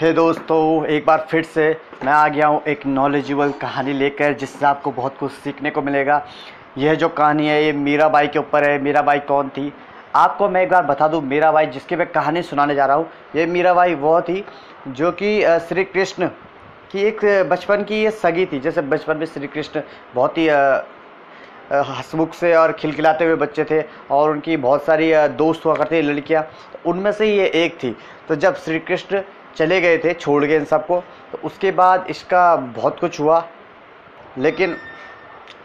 हे दोस्तों, एक बार फिर से मैं आ गया हूँ एक नॉलेजेबल कहानी लेकर, जिससे आपको बहुत कुछ सीखने को मिलेगा। यह जो कहानी है, ये मीराबाई के ऊपर है। मीरा मीराबाई कौन थी? आपको मैं एक बार बता दूँ, मीरा मीराबाई जिसकी मैं कहानी सुनाने जा रहा हूँ, ये मीरा मीराबाई वो थी, जो कि श्री कृष्ण की एक बचपन की ये सगी थी। जैसे बचपन में श्री कृष्ण बहुत ही हंसमुख से और खिलखिलाते हुए बच्चे थे और उनकी बहुत सारी दोस्त हुआ करती लड़कियाँ। तो उनमें से ये एक थी। तो जब श्री कृष्ण चले गए थे, छोड़ गए इन सबको। तो उसके बाद इसका बहुत कुछ हुआ, लेकिन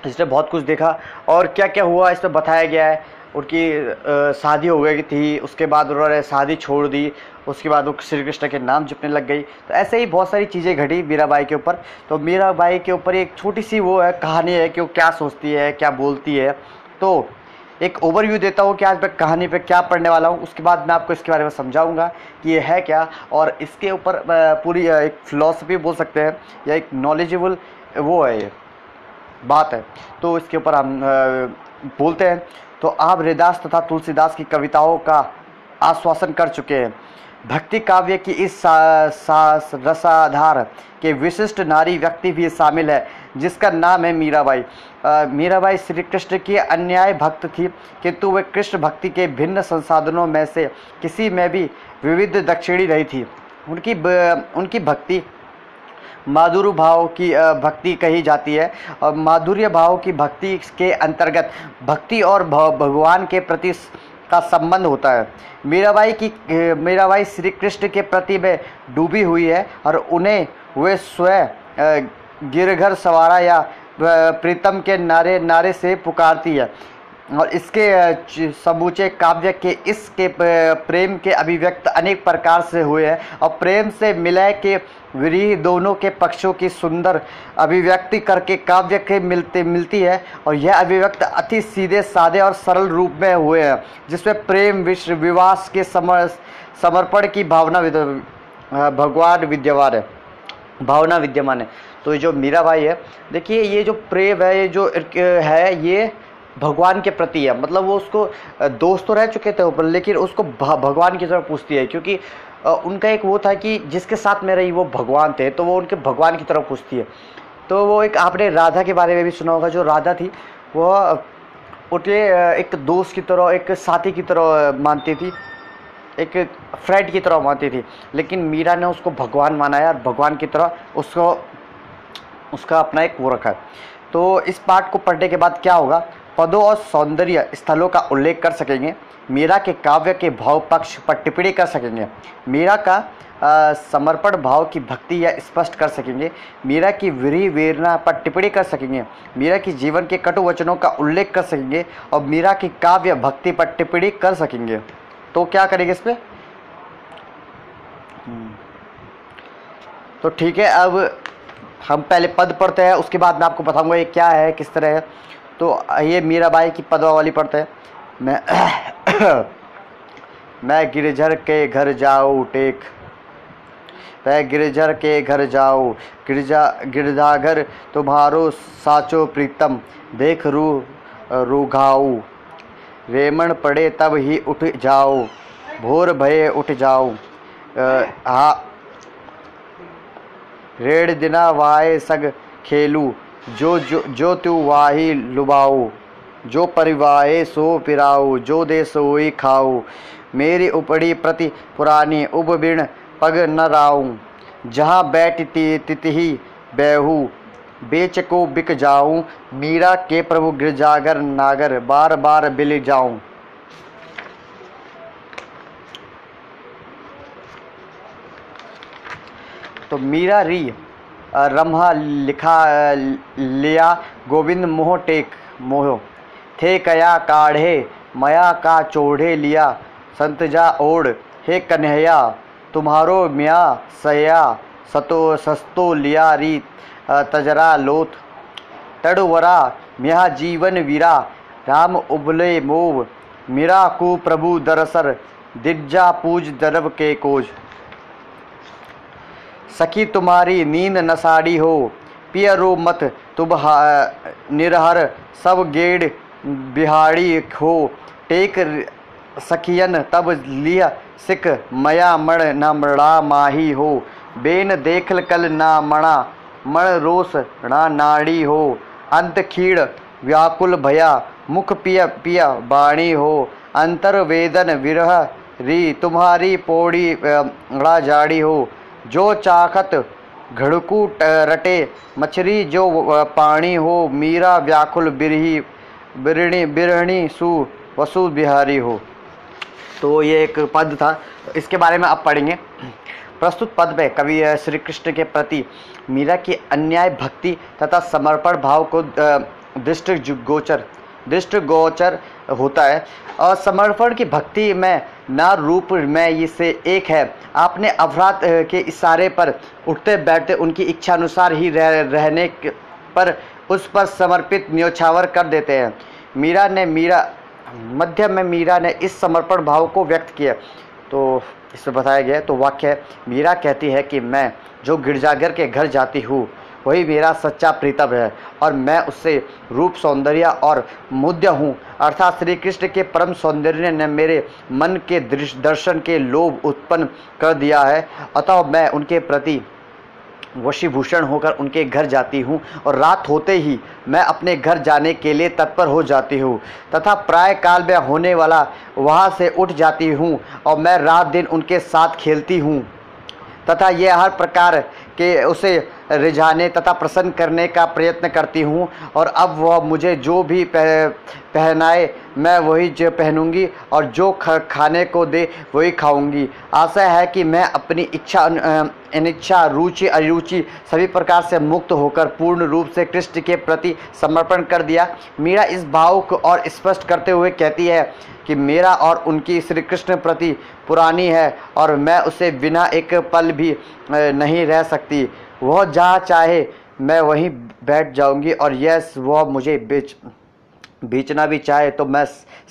इसने बहुत कुछ देखा। और क्या क्या हुआ इसमें बताया गया है। उनकी शादी हो गई थी, उसके बाद उन्होंने शादी छोड़ दी, उसके बाद वो श्री कृष्ण के नाम जपने लग गई। तो ऐसे ही बहुत सारी चीज़ें घटी मीराबाई के ऊपर। तो मीराबाई के ऊपर एक छोटी सी वो है, कहानी है कि वो क्या सोचती है, क्या बोलती है। तो एक ओवरव्यू देता हूँ कि आज मैं कहानी पे क्या पढ़ने वाला हूँ। उसके बाद मैं आपको इसके बारे में समझाऊँगा कि ये है क्या। और इसके ऊपर पूरी एक फ़िलासफ़ी बोल सकते हैं या एक नॉलेजेबल वो है ये बात है। तो इसके ऊपर हम बोलते हैं। तो आप हरिदास तथा तुलसीदास की कविताओं का आश्वासन कर चुके हैं। भक्ति काव्य की इस सा, सा, रसाधार के विशिष्ट नारी व्यक्ति भी शामिल है। जिसका नाम है मीराबाई। मीराबाई श्री कृष्ण की अन्याय भक्त थी, किंतु वे कृष्ण भक्ति के भिन्न संसाधनों में से किसी में भी विविध दक्षिणी रही थी। उनकी उनकी भक्ति माधुर्य भाव की भक्ति कही जाती है और माधुर्य भाव की भक्ति के अंतर्गत भक्ति और भगवान के प्रति का संबंध होता है। मीराबाई की मीराबाई श्री कृष्ण के प्रति में डूबी हुई है और उन्हें वे स्वयं गिरघर सवारा या प्रीतम के नारे नारे से पुकारती है। और इसके समूचे काव्य के, इसके प्रेम के अभिव्यक्त अनेक प्रकार से हुए हैं। और प्रेम से मिलय के विरीह दोनों के पक्षों की सुंदर अभिव्यक्ति करके काव्य के मिलते, मिलती है। और यह अभिव्यक्त अति सीधे सादे और सरल रूप में हुए हैं, जिसमें प्रेम, विश्व, विवास के समर, समर्पण की भावना भगवान विद्यमान है। भावना विद्यमान है। तो ये जो मीरा भाई है, देखिए ये जो प्रेम है, ये जो है, ये भगवान के प्रति है। मतलब वो उसको दोस्त तो रह चुके थे ऊपर, लेकिन उसको भगवान की तरफ़ पूछती है, क्योंकि उनका एक वो था कि जिसके साथ में रही वो भगवान थे तो वो उनके भगवान की तरफ़ पूछती है। तो वो एक, आपने राधा के बारे में भी सुना होगा, जो राधा थी, वह उसे एक दोस्त की तरह, एक साथी की तरह मानती थी, एक फ्रेंड की तरह मानती थी, लेकिन मीरा ने उसको भगवान माना है और भगवान की तरह उसको उसका अपना एक वो रखा है। तो इस पाठ को पढ़ने के बाद क्या होगा? पदों और सौंदर्य स्थलों का उल्लेख कर सकेंगे। मीरा के काव्य के भाव पक्ष पर टिप्पणी कर सकेंगे। मीरा का अ, समर्पण भाव की भक्ति या स्पष्ट कर सकेंगे। मीरा की विरही वेदना पर टिप्पणी कर सकेंगे। मीरा की जीवन के कटु वचनों का उल्लेख कर सकेंगे और मीरा की काव्य भक्ति पर टिप्पणी कर सकेंगे। तो क्या करेंगे इस पर तो ठीक है अब हम पहले पद पढ़ते हैं उसके बाद मैं आपको बताऊँगा ये क्या है किस तरह है। तो ये मीराबाई की पदवा वाली पढ़ते हैं। मैं मैं गिरझर के घर जाऊँ टेक। मैं गिरझर के घर जाओ गिरजा गिरजाघर तुम्हारो साचो प्रीतम देख रू रूघाऊ। रेमण पड़े तब ही उठ जाओ भोर भये उठ जाओ अ, हा रेड़ दिना वाए सग खेलू, जो जो जो तू वाही लुबाओ जो परिवाहे सो पिराऊ, जो दे सोई खाऊ। मेरी उपड़ी प्रति पुरानी उब बिण पग न राऊं, जहाँ बैठती तितही बेहू, बेच को बिक जाऊँ, मीरा के प्रभु गिरजागर नागर बार बार बिल जाऊँ। तो मीरा री रम्हा लिखा लिया, गोविंद मोह टेक, मोह। थे कया काढ़े, मया का चोढ़े लिया, संत जा ओढ़, हे कन्हैया, तुम्हारो म्या सया, सतो, सस्तो लिया री तजरा लोथ। तड़वरा, म्या जीवन वीरा, राम उबले मोव मीरा को प्रभु दरसर, दिज्जा पूज दरब के कोज। सखी तुम्हारी नींद नसाड़ी हो। पियरो मत तुम निरहर, सब गेड़ बिहाड़ी हो। टेक सखियन, तब लिया सिख, मया मण न मड़ा माही हो। बेन देखल कल ना मणा, मण रोस ना नाड़ी हो। अंत खीड़ व्याकुल भया, मुख पिया पिया बाणी हो। अंतर वेदन विरह री, तुम्हारी पौड़ी जाड़ी हो। जो चाखत घड़कू रटे, मछरी जो पानी हो, मीरा व्याकुल बिरही, बिरणी, बिरहणी सु, वसु बिहारी हो। तो ये एक पद था। इसके बारे में आप पढ़ेंगे। प्रस्तुत पद में कवि श्री कृष्ण के प्रति मीरा की अन्याय भक्ति तथा समर्पण भाव को दृष्ट गोचर दृष्ट गोचर होता है। और समर्पण की भक्ति में न रूप में इससे एक है। आपने अपराध के इशारे पर उठते बैठते उनकी इच्छा अनुसार ही रह, रहने पर उस पर समर्पित न्योछावर कर देते हैं। मीरा ने मीरा मध्य में मीरा ने इस समर्पण भाव को व्यक्त किया। तो इसमें बताया गया तो वाक्य मीरा कहती है कि मैं जो गिरजाघर के घर जाती हूँ वही मेरा सच्चा प्रीतम है और मैं उससे रूप सौंदर्य और मुद्य हूँ। अर्थात श्री कृष्ण के परम सौंदर्य ने मेरे मन के दर्शन के लोभ उत्पन्न कर दिया है। अतः मैं उनके प्रति वशीभूषण होकर उनके घर जाती हूँ और रात होते ही मैं अपने घर जाने के लिए तत्पर हो जाती हूँ। तथा प्राय काल में होने वाला वहाँ से उठ जाती हूँ और मैं रात दिन उनके साथ खेलती हूँ। तथा यह हर प्रकार के उसे रिझाने तथा प्रसन्न करने का प्रयत्न करती हूँ और अब वह मुझे जो भी पह, पहनाए मैं वही जो पहनूँगी और जो ख, खाने को दे वही खाऊँगी। आशा है कि मैं अपनी इच्छा अनिच्छा रुचि अरुचि सभी प्रकार से मुक्त होकर पूर्ण रूप से कृष्ण के प्रति समर्पण कर दिया। मीरा इस भाव को और स्पष्ट करते हुए कहती है कि मेरा और उनकी श्री कृष्ण प्रति पुरानी है और मैं उसे बिना एक पल भी नहीं रह सकती। वह जहाँ चाहे, मैं वहीं बैठ जाऊँगी और यस, वह मुझे बेच, बेचना भी चाहे तो मैं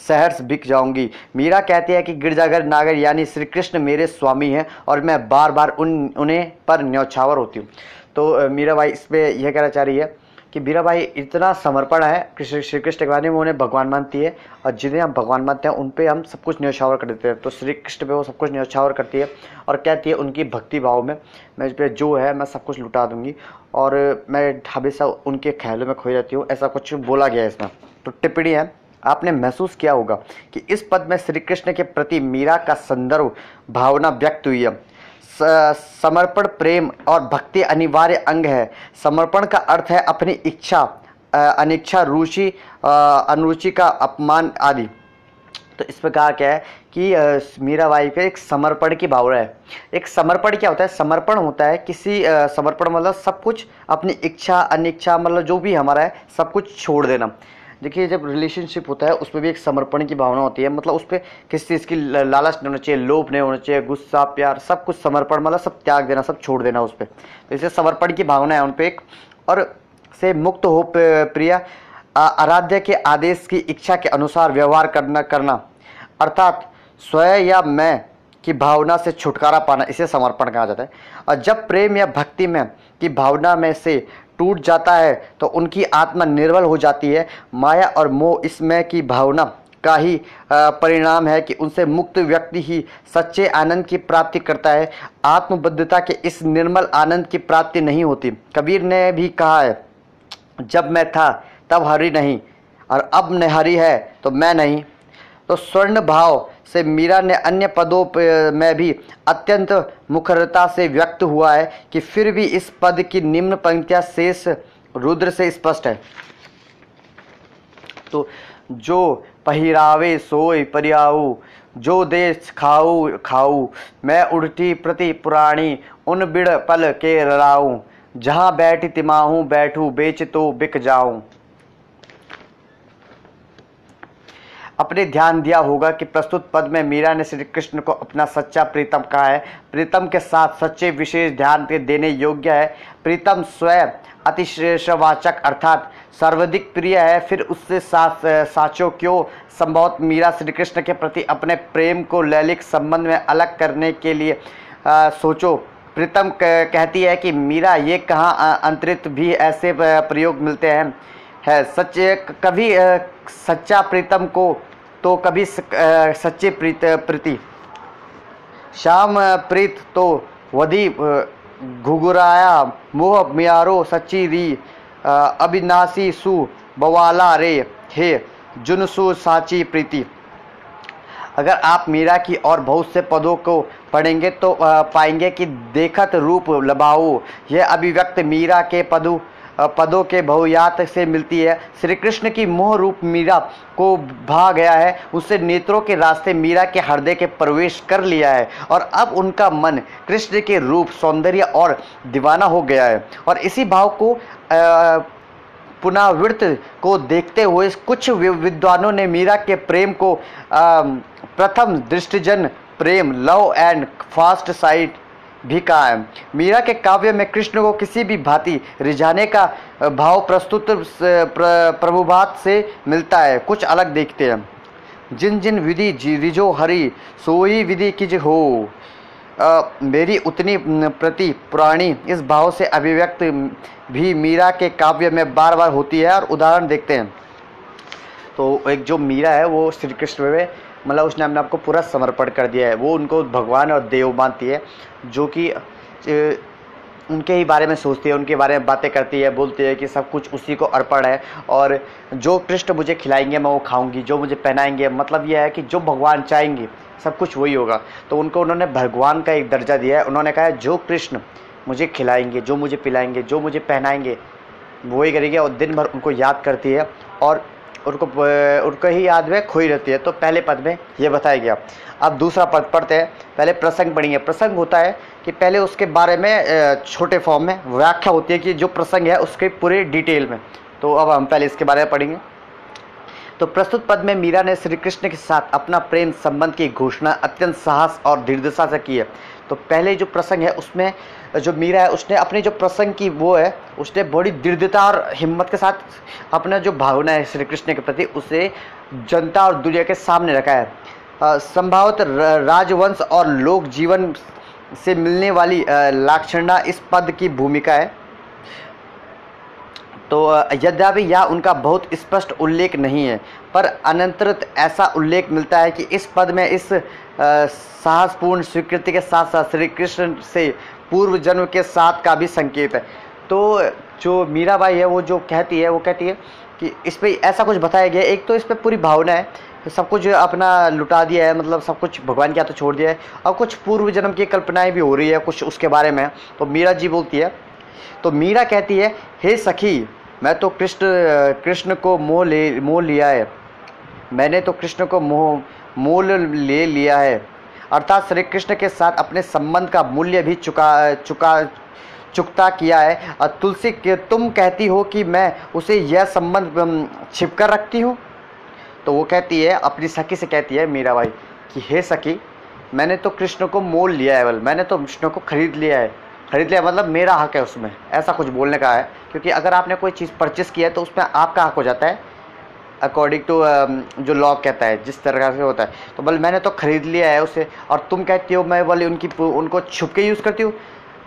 शहर से बिक जाऊँगी। मीरा कहती है कि गिरजाघर नागर यानी श्री कृष्ण मेरे स्वामी हैं और मैं बार बार उन, उन्हें पर न्यौछावर होती हूँ। तो मीरा भाई, इस पर यह कहना चाह रही है कि मीरा भाई इतना समर्पण है कृष्ण श्री कृष्ण के बारे में, उन्हें भगवान मानती है और जिन्हें हम भगवान मानते हैं, उन पर हम सब कुछ न्यौछावर कर देते हैं। तो श्री कृष्ण पे वो सब कुछ न्यौछावर करती है और कहती है उनकी भक्ति भाव में, मैं पर जो है, मैं सब कुछ लुटा दूँगी और मैं हमेशा उनके ख्यालों में खोई रहती हूँ। ऐसा कुछ बोला गया है इसमें। तो टिप्पणी है, आपने महसूस किया होगा कि इस पद में श्री कृष्ण के प्रति मीरा का संदर्भ, भावना व्यक्त हुई है। समर्पण, प्रेम और भक्ति अनिवार्य अंग है। समर्पण का अर्थ है अपनी इच्छा अनिच्छा, रुचि अनुरुचि का अपमान आदि। तो इस प्रकार क्या है कि मीराबाई पे एक समर्पण की भावना है। एक समर्पण क्या होता है? समर्पण होता है किसी समर्पण मतलब सब कुछ अपनी इच्छा, अनिच्छा मतलब जो भी हमारा है, सब कुछ छोड़ देना। देखिए, जब रिलेशनशिप होता है उस पर भी एक समर्पण की भावना होती है। मतलब उस पर किसी चीज़ की लालच नहीं होना चाहिए, लोभ नहीं होना चाहिए, गुस्सा, प्यार, सब कुछ समर्पण मतलब सब त्याग देना, सब छोड़ देना उस पर तो इसे समर्पण की भावना है उन पर एक। और से मुक्त हो प्रिय आराध्य के आदेश की इच्छा के अनुसार व्यवहार करना करना। अर्थात स्वयं या मैं की भावना से छुटकारा पाना, इसे समर्पण कहा जाता है। और जब प्रेम या भक्ति में, की भावना में से टूट जाता है तो उनकी आत्मा निर्बल हो जाती है। माया और मोह इसमें की भावना का ही परिणाम है कि उनसे मुक्त व्यक्ति ही सच्चे आनंद की प्राप्ति करता है। आत्मबद्धता के इस निर्मल आनंद की प्राप्ति नहीं होती। कबीर ने भी कहा है, जब मैं था, तब हरि नहीं, और अब न हरि है तो मैं नहीं। तो स्वर्ण भाव से मीरा ने अन्य पदों में भी अत्यंत मुखरता से व्यक्त हुआ है कि फिर भी इस पद की निम्न पंक्तियाँ शेष रुद्र से स्पष्ट है। तो जो पहिरावे सोई परियाऊ, जो देश खाऊ खाऊ, मैं उड़ती प्रति पुराणी, उन बिड़ पल के राऊ जहाँ बैठ तिमाहू, बैठू, बेच तो बिक जाऊँ। अपने ध्यान दिया होगा कि प्रस्तुत पद में मीरा ने श्री कृष्ण को अपना सच्चा प्रीतम कहा है। प्रीतम के साथ सच्चे विशेष ध्यान के देने योग्य है। प्रीतम स्वयं अतिश्रेषवाचक अर्थात सर्वाधिक प्रिय है। फिर उससे साथ साचो क्यों? संभवत मीरा श्री कृष्ण के प्रति अपने प्रेम को लैलिक संबंध में अलग करने के लिए आ, सोचो। प्रीतम कहती है कि मीरा ये कहाँ अंतरित भी ऐसे प्रयोग मिलते हैं? है सच कभी सच्चा प्रीतम को तो कभी सच्चे प्रीत, प्रीति। श्याम प्रीत तो वधी घुघुराया, मोह मियारो, सच्ची री अविनाशी सु, बवाला रे, हे, जुनसु, साची प्रीति। अगर आप मीरा की और बहुत से पदों को पढ़ेंगे तो पाएँगे कि देखत रूप लबाओ यह अभिव्यक्त मीरा के पदों पदों के बहुयात से मिलती है। श्री कृष्ण की मोह रूप मीरा को भा गया है। उससे नेत्रों के रास्ते मीरा के हृदय के प्रवेश कर लिया है और अब उनका मन कृष्ण के रूप, सौंदर्य और दीवाना हो गया है। और इसी भाव को पुनरावृत्त को देखते हुए कुछ विद्वानों ने मीरा के प्रेम को प्रथम दृष्टिजन प्रेम, लव एंड फास्ट साइट भी कहा है। मीरा के काव्य में कृष्ण को किसी भी भांति रिझाने का भाव प्रस्तुत प्रभुभात से मिलता है। कुछ अलग देखते हैं। जिन जिन विधि रिजो हरि सोई विधि किज हो आ, मेरी उतनी प्रति पुराणी इस भाव से अभिव्यक्त भी मीरा के काव्य में बार बार होती है और उदाहरण देखते हैं। तो एक जो मीरा है वो श्री कृष्ण में मतलब उसने अपने आपको पूरा समर्पण कर दिया है। वो उनको भगवान और देव मानती है, जो कि उनके ही बारे में सोचती है, उनके बारे में बातें करती है, बोलती है कि सब कुछ उसी को अर्पण है और जो कृष्ण मुझे खिलाएँगे, मैं वो खाऊँगी, जो मुझे पहनाएँगे। मतलब यह है कि जो भगवान चाहेंगे, सब कुछ वही होगा। तो उनको उन्होंने भगवान का एक दर्जा दिया है। उन्होंने कहा है, जो कृष्ण मुझे खिलाएँगे, जो मुझे पिलाएँगे, जो मुझे पहनाएँगे, वही करेंगे और दिन भर उनको याद करती है और उनको उनको ही याद में खोई रहती है। तो पहले पद में ये बताया गया। अब दूसरा पद पढ़ते हैं। पहले प्रसंग पढ़ेंगे प्रसंग होता है कि पहले उसके बारे में छोटे फॉर्म में व्याख्या होती है कि जो प्रसंग है उसके पूरे डिटेल में। तो अब हम पहले इसके बारे में पढ़ेंगे। तो प्रस्तुत पद में मीरा ने श्री कृष्ण के साथ अपना प्रेम संबंध की घोषणा अत्यंत साहस और दृढ़ता से की है। तो पहले जो प्रसंग है, उसमें, जो मीरा है, उसने अपने जो प्रसंग की वो है, उसने बड़ी दृढ़ता और हिम्मत के साथ अपना जो भावना है श्री कृष्ण के प्रति, उसे जनता और दुनिया के सामने रखा है। संभावत राजवंश और लोक जीवन से मिलने वाली लाक्षणा इस पद की भूमिका है। तो यद्यपि यह उनका बहुत स्पष्ट उल्लेख नहीं है, पर अनंतरत ऐसा उल्लेख मिलता है कि इस पद में इस साहसपूर्ण स्वीकृति के साथ साथ श्री कृष्ण से पूर्व जन्म के साथ का भी संकेत है। तो जो मीराबाई है, वो जो कहती है, वो कहती है कि इस पर ऐसा कुछ बताया गया एक तो इस पर पूरी भावना है सब कुछ अपना लुटा दिया है मतलब सब कुछ भगवान के हाथों छोड़ दिया है और कुछ पूर्व जन्म की कल्पनाएँ भी हो रही है, कुछ उसके बारे में। तो मीरा जी बोलती है तो मीरा कहती है, हे सखी, मैं तो कृष्ण कृष्ण को मोह ले, मोह लिया है। मैंने तो कृष्ण को मोह, मोल ले लिया है। अर्थात श्री कृष्ण के साथ अपने संबंध का मूल्य भी चुका चुका, चुकता किया है। और तुलसी, के तुम कहती हो कि मैं उसे यह संबंध छिप कर रखती हूँ? तो वो कहती है, अपनी सखी से कहती है, मीरा भाई, कि हे सखी, मैंने तो कृष्ण को मोल लिया है बल मैंने तो कृष्ण को खरीद लिया है। खरीद लिया मतलब मेरा हक है उसमें। ऐसा कुछ बोलने का है क्योंकि अगर आपने कोई चीज़ परचेस किया है तो उसमें आपका हक हो जाता है अकॉर्डिंग टू um, जो लॉ कहता है जिस तरह से होता है। तो बोले मैंने तो ख़रीद लिया है उसे और तुम कहती हो मैं बोले उनकी उनको छुप के यूज़ करती हूँ।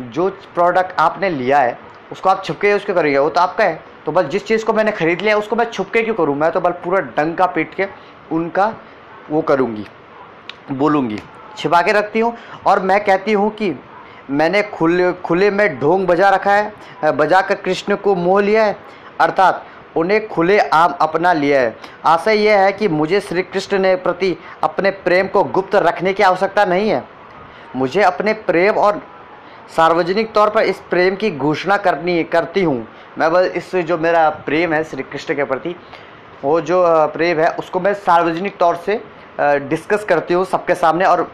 जो प्रोडक्ट आपने लिया है उसको आप छुप के यूज़ क्यों करेंगे? वो तो आपका है। तो बस जिस चीज़ को मैंने ख़रीद लिया उसको मैं छुप के क्यों करूँ? मैं तो बल पूरा डंका पीट के उनका वो करूँगी बोलूँगी छिपा के रखती हूँ। और मैं कहती हूँ कि मैंने खुले खुले में ढोंग बजा रखा है बजा कर कृष्ण को मोह लिया है, अर्थात उन्हें खुले आम अपना लिया है। आशा यह है कि मुझे श्री कृष्ण ने प्रति अपने प्रेम को गुप्त रखने की आवश्यकता नहीं है। मुझे अपने प्रेम और सार्वजनिक तौर पर इस प्रेम की घोषणा करनी, करती हूँ। मैं बस इस जो मेरा प्रेम है श्री कृष्ण के प्रति, वो जो प्रेम है, उसको मैं सार्वजनिक तौर से डिस्कस करती हूँ सबके सामने और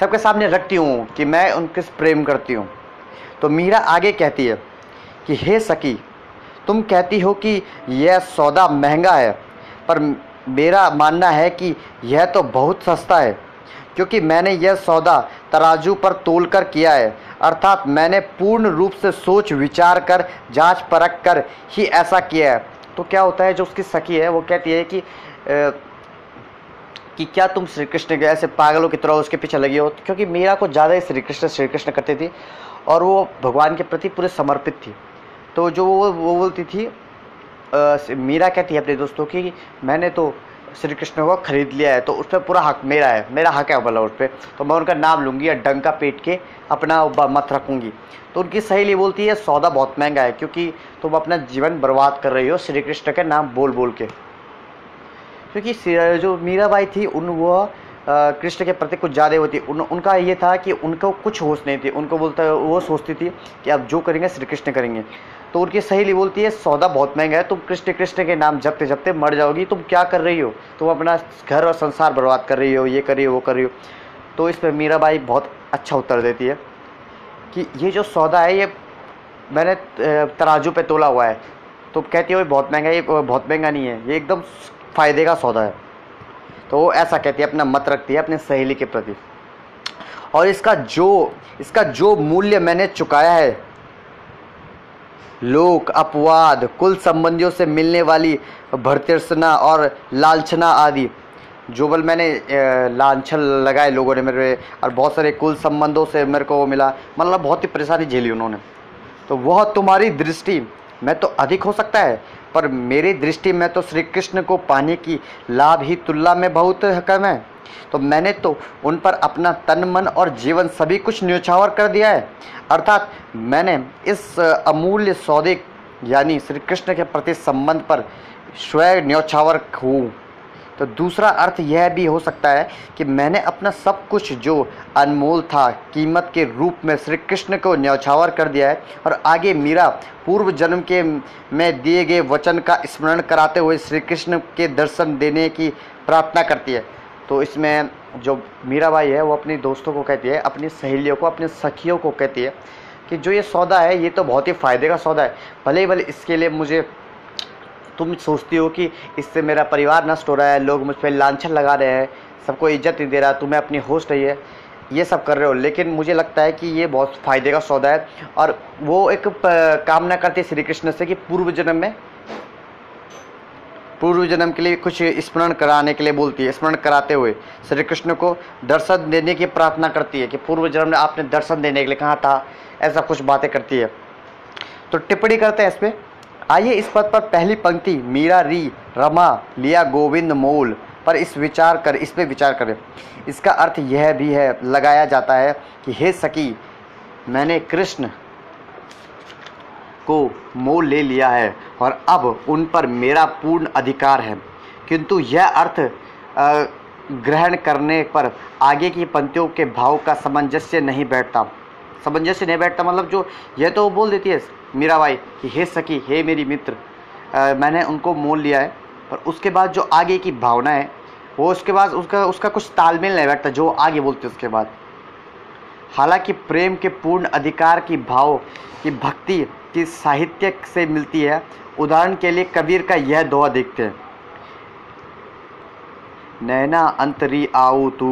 सबके सामने रखती हूँ कि मैं उनके प्रेम करती हूँ। तो मीरा आगे कहती है कि, हे सकी तुम कहती हो कि यह सौदा महँगा है, पर मेरा मानना है कि यह तो बहुत सस्ता है, क्योंकि मैंने यह सौदा तराजू पर तोल कर किया है, अर्थात मैंने पूर्ण रूप से सोच, विचार कर, जाँच, परख कर ही ऐसा किया है। तो क्या होता है, जो उसकी सखी है, वो कहती है कि कि क्या तुम श्री कृष्ण के ऐसे पागलों की तरह उसके पीछे लगी हो? क्योंकि मीरा को ज़्यादा ही श्री कृष्ण श्री कृष्ण करती थी और वो भगवान के प्रति पूरे समर्पित थी। तो जो वो वो बोलती थी आ, मीरा कहती है अपने दोस्तों की मैंने तो श्री कृष्ण को खरीद लिया है तो उस पर पूरा हक मेरा है मेरा हक है बोला उस पर तो मैं उनका नाम लूँगी या डंका पेट के अपना मत रखूँगी। तो उनकी सहेली बोलती है सौदा बहुत महँगा है क्योंकि तुम अपना जीवन बर्बाद कर रही हो श्री कृष्ण के नाम बोल बोल के। क्योंकि जो मीराबाई थी उन वो कृष्ण के प्रति कुछ ज़्यादा होती उन, उनका ये था कि उनको कुछ होश नहीं थी। उनको बोलता वो सोचती थी कि अब जो करेंगे श्री कृष्ण करेंगे। तो उनकी सहेली बोलती है सौदा बहुत महँगा है तुम कृष्ण कृष्ण के नाम जपते जपते मर जाओगी। तुम क्या कर रही हो? तुम अपना घर और संसार बर्बाद कर रही हो ये कर रही हो वो कर रही हो। तो इस पर मीराबाई बहुत अच्छा उत्तर देती है कि ये जो सौदा है ये मैंने तराजू पे तोला हुआ है। तो कहती है बहुत महँगा ये बहुत महँगा नहीं है। ये एकदम फ़ायदे का सौदा है। तो वो ऐसा कहती है, अपना मत रखती है, अपने सहेली के प्रति। और इसका जो इसका जो मूल्य मैंने चुकाया है, लोक, अपवाद, कुल संबंधियों से मिलने वाली भरतृष्णा और लालछना आदि, जो बल मैंने लाछन लगाए लोगों ने मेरे, और बहुत सारे कुल संबंधों से मेरे को मिला मतलब बहुत ही परेशानी झेली उन्होंने। तो वह तुम्हारी दृष्टि में तो अधिक हो सकता है, पर मेरी दृष्टि में तो श्री कृष्ण को पाने की लाभ ही तुलना में बहुत कम है। तो मैंने तो उन पर अपना तन, मन और जीवन सभी कुछ न्यौछावर कर दिया है। अर्थात मैंने इस अमूल्य सौदे, यानी श्री कृष्ण के प्रति संबंध पर स्वयं न्यौछावर हूँ। तो दूसरा अर्थ यह भी हो सकता है कि मैंने अपना सब कुछ जो अनमोल था, कीमत के रूप में श्री कृष्ण को न्यौछावर कर दिया है और आगे मीरा पूर्व जन्म के में दिए गए वचन का स्मरण कराते हुए श्री कृष्ण के दर्शन देने की प्रार्थना करती है। तो इसमें जो मीराबाई है, वो अपने दोस्तों को कहती है, अपनी सहेलियों को, अपने सखियों को कहती है कि जो ये सौदा है, ये तो बहुत ही फ़ायदे का सौदा है। भले ही भले इसके लिए मुझे तुम सोचती हो कि इससे मेरा परिवार नष्ट हो रहा है, लोग मुझ पर लाछन लगा रहे हैं, सबको इज़्ज़त नहीं दे रहा, तुम्हें अपनी होस्ट रही है, ये सब कर रहे हो। लेकिन मुझे लगता है कि ये बहुत फ़ायदे का सौदा है और वो एक कामना करती है श्री कृष्ण से कि पूर्व जन्म में, पूर्व जन्म के लिए कुछ स्मरण कराने के लिए बोलती है। स्मरण कराते हुए श्री कृष्ण को दर्शन देने की प्रार्थना करती है कि पूर्व जन्म में आपने दर्शन देने के लिए कहा था, ऐसा कुछ बातें करती है। तो टिप्पणी करते हैं इस पर आइए इस पद पर पहली पंक्ति, मीरा, री, रमा, लिया, गोविंद, मोल पर इस विचार कर, इस पर विचार करें। इसका अर्थ यह भी है, लगाया जाता है कि हे सकी मैंने कृष्ण को मोल ले लिया है और अब उन पर मेरा पूर्ण अधिकार है। किंतु यह अर्थ ग्रहण करने पर आगे की पंक्तियों के भाव का सामंजस्य नहीं बैठता। सामंजस्य नहीं बैठता मतलब जो यह तो बोल देती है मीराबाई कि हे सखी हे मेरी मित्र आ, मैंने उनको मोल लिया है पर उसके बाद जो आगे की भावना है वो उसके बाद उसका उसका कुछ तालमेल नहीं बैठता जो आगे बोलते उसके बाद। हालाँकि प्रेम के पूर्ण अधिकार की भाव की भक्ति की साहित्य से मिलती है उदाहरण के लिए कबीर का यह दोहा देखते हैं। नैना अंतरी आओ तू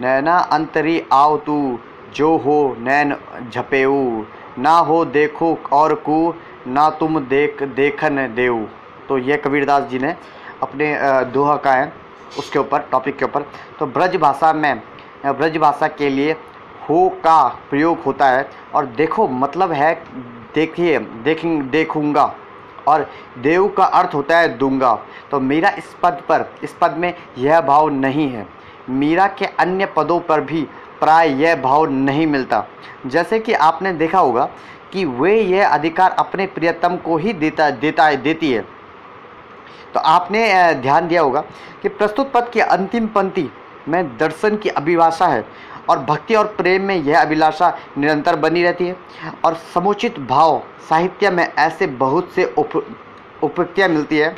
नैना अंतरी आओ तू, जो हो नैन झपेऊ। ना हो देखो और कु, ना तुम देख, देखन देऊ। तो ये कबीरदास जी ने अपने दोहा का है उसके ऊपर टॉपिक के ऊपर। तो ब्रज भाषा में ब्रज भाषा के लिए हो का प्रयोग होता है। और देखो मतलब है देखिए, देखें, देखूँगा। और देव का अर्थ होता है दूँगा। तो मेरा इस पद पर, इस पद में यह भाव नहीं है। मीरा के अन्य पदों पर भी प्राय यह भाव नहीं मिलता। जैसे कि आपने देखा होगा कि वे यह अधिकार अपने प्रियतम को ही देता देता, देती है। तो आपने ध्यान दिया होगा कि प्रस्तुत पद की अंतिम पंक्ति में दर्शन की अभिभाषा है और भक्ति और प्रेम में यह अभिलाषा निरंतर बनी रहती है और समुचित भाव साहित्य में ऐसे बहुत से उप उपयुक्तियाँ मिलती है।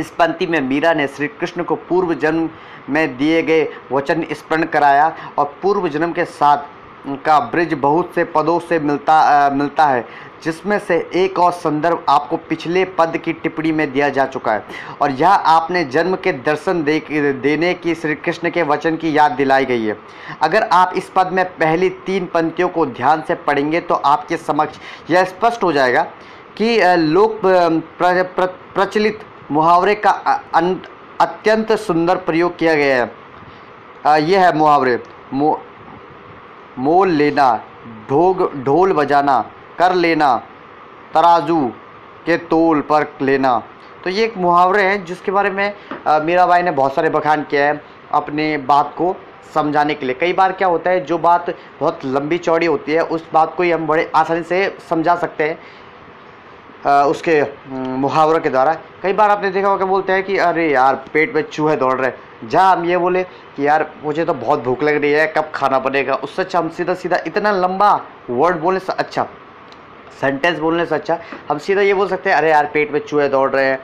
इस पंक्ति में मीरा ने श्री कृष्ण को पूर्व जन्म में दिए गए वचन स्मरण कराया और पूर्व जन्म के साथ का ब्रिज बहुत से पदों से मिलता आ, मिलता है जिसमें से एक और संदर्भ आपको पिछले पद की टिप्पणी में दिया जा चुका है। और यह आपने जन्म के दर्शन दे देने की श्री कृष्ण के वचन की याद दिलाई गई है। अगर आप इस पद में पहली तीन पंक्तियों को ध्यान से पढ़ेंगे तो आपके समक्ष यह स्पष्ट हो जाएगा कि लोक प्र, प्र, प्र, प्रचलित मुहावरे का अत्यंत सुंदर प्रयोग किया गया है। यह है मुहावरे। मो, मोल लेना ढोग ढोल बजाना कर लेना तराजू के तोल पर लेना। तो ये एक मुहावरे हैं जिसके बारे में मीरा बाई ने बहुत सारे बखान किया है अपने बात को समझाने के लिए। कई बार क्या होता है जो बात बहुत लंबी चौड़ी होती है उस बात को ही हम बड़े आसानी से समझा सकते हैं। उसके मुहावरों के द्वारा। कई बार आपने देखा होगा बोलते हैं कि, अरे यार, पेट में चूहे दौड़ रहे जहाँ हम ये बोले कि, यार, मुझे तो बहुत भूख लग रही है, कब खाना बनेगा? उससे अच्छा हम सीधा सीधा इतना लंबा वर्ड बोलने से अच्छा सेंटेंस बोलने से अच्छा हम सीधा ये बोल सकते हैं, अरे यार, पेट में चूहे दौड़ रहे हैं।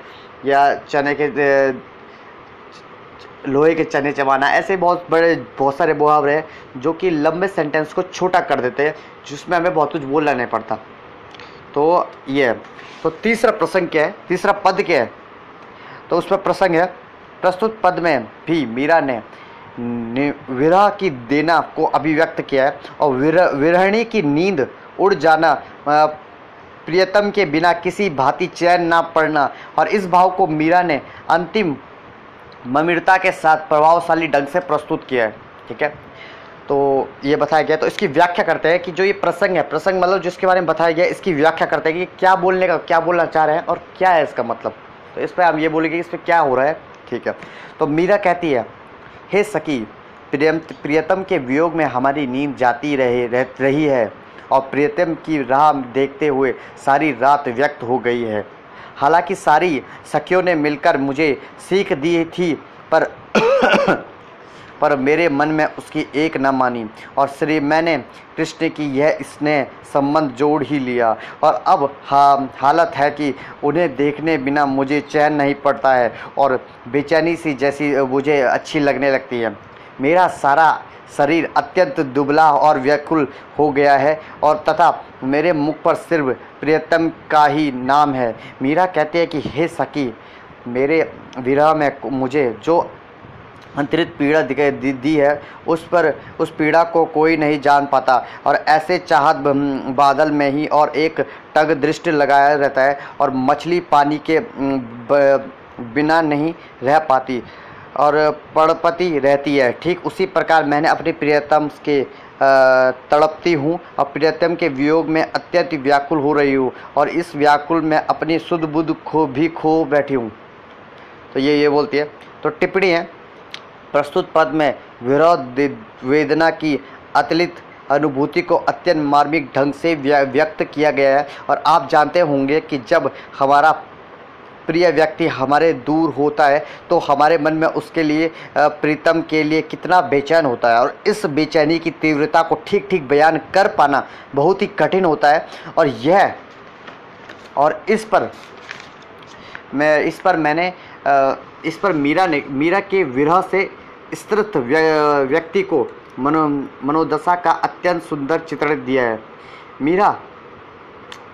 या चने के लोहे के चने चबाना, ऐसे बहुत बड़े, बहुत सारे मुहावरे हैं, जो कि लंबे सेंटेंस को छोटा कर देते हैं, जिसमें हमें बहुत कुछ बोलना नहीं पड़ता। तो ये तो तीसरा प्रसंग क्या है? तीसरा पद क्या है? तो उसमें प्रसंग है, प्रस्तुत पद में भी मीरा ने विरह की देना को अभिव्यक्त किया है और विरह विरहणी की नींद उड़ जाना प्रियतम के बिना किसी भांति चैन ना पड़ना और इस भाव को मीरा ने अंतिम ममिरता के साथ प्रभावशाली ढंग से प्रस्तुत किया है। ठीक है? तो ये बताया गया। तो इसकी व्याख्या करते हैं कि जो ये प्रसंग है, प्रसंग मतलब जिसके बारे में बताया गया, इसकी व्याख्या करते हैं कि क्या बोलने का, क्या बोलना चाह रहे हैं और क्या है इसका मतलब। तो इस पर हम ये बोलेंगे कि इस पर क्या हो रहा है। ठीक है। तो मीरा कहती है, हे सकी प्रियम, प्रियतम के वियोग में हमारी नींद जाती रहे, रह, रही है और प्रियतम की राह देखते हुए सारी रात व्यक्त हो गई है। हालाँकि सारी सखियों ने मिलकर मुझे सीख दी थी, पर पर मेरे मन में उसकी एक न मानी। और श्री मैंने कृष्ण की यह स्नेह संबंध जोड़ ही लिया। और अब हा, हालत है कि उन्हें देखने बिना मुझे चैन नहीं पड़ता है और बेचैनी सी जैसी मुझे अच्छी लगने लगती है। मेरा सारा शरीर अत्यंत दुबला और व्याकुल हो गया है और तथा मेरे मुख पर सिर्फ़ प्रियतम का ही नाम है। मीरा कहती है कि, हे सकी मेरे विरह में मुझे जो अंतरित पीड़ा दी, दी है उस पर उस पीड़ा को कोई नहीं जान पाता। और ऐसे चाहत बादल में ही और एक टग दृष्टि लगाया रहता है और मछली पानी के बिना नहीं रह पाती और पड़पति रहती है। ठीक उसी प्रकार मैंने अपने प्रियतम के तड़पती हूँ और प्रियतम के वियोग में अत्यंत व्याकुल हो रही हूँ और इस व्याकुल में अपनी शुद्ध बुद्ध खो भी खो बैठी हूँ। तो ये ये बोलती है। तो टिप्पणी है प्रस्तुत पद में विरोध वेदना की अतलित अनुभूति को अत्यंत मार्मिक ढंग से व्यक्त किया गया है। और आप जानते होंगे कि जब हमारा प्रिय व्यक्ति हमारे दूर होता है तो हमारे मन में उसके लिए प्रीतम के लिए कितना बेचैन होता है। और इस बेचैनी की तीव्रता को ठीक ठीक बयान कर पाना बहुत ही कठिन होता है। और यह, और इस पर, मैं, इस पर मैंने इस पर मीरा ने, मीरा के विरह से स्तृत व्यक्ति को मनो, मनोदशा का अत्यंत सुंदर चित्रण दिया है। मीरा,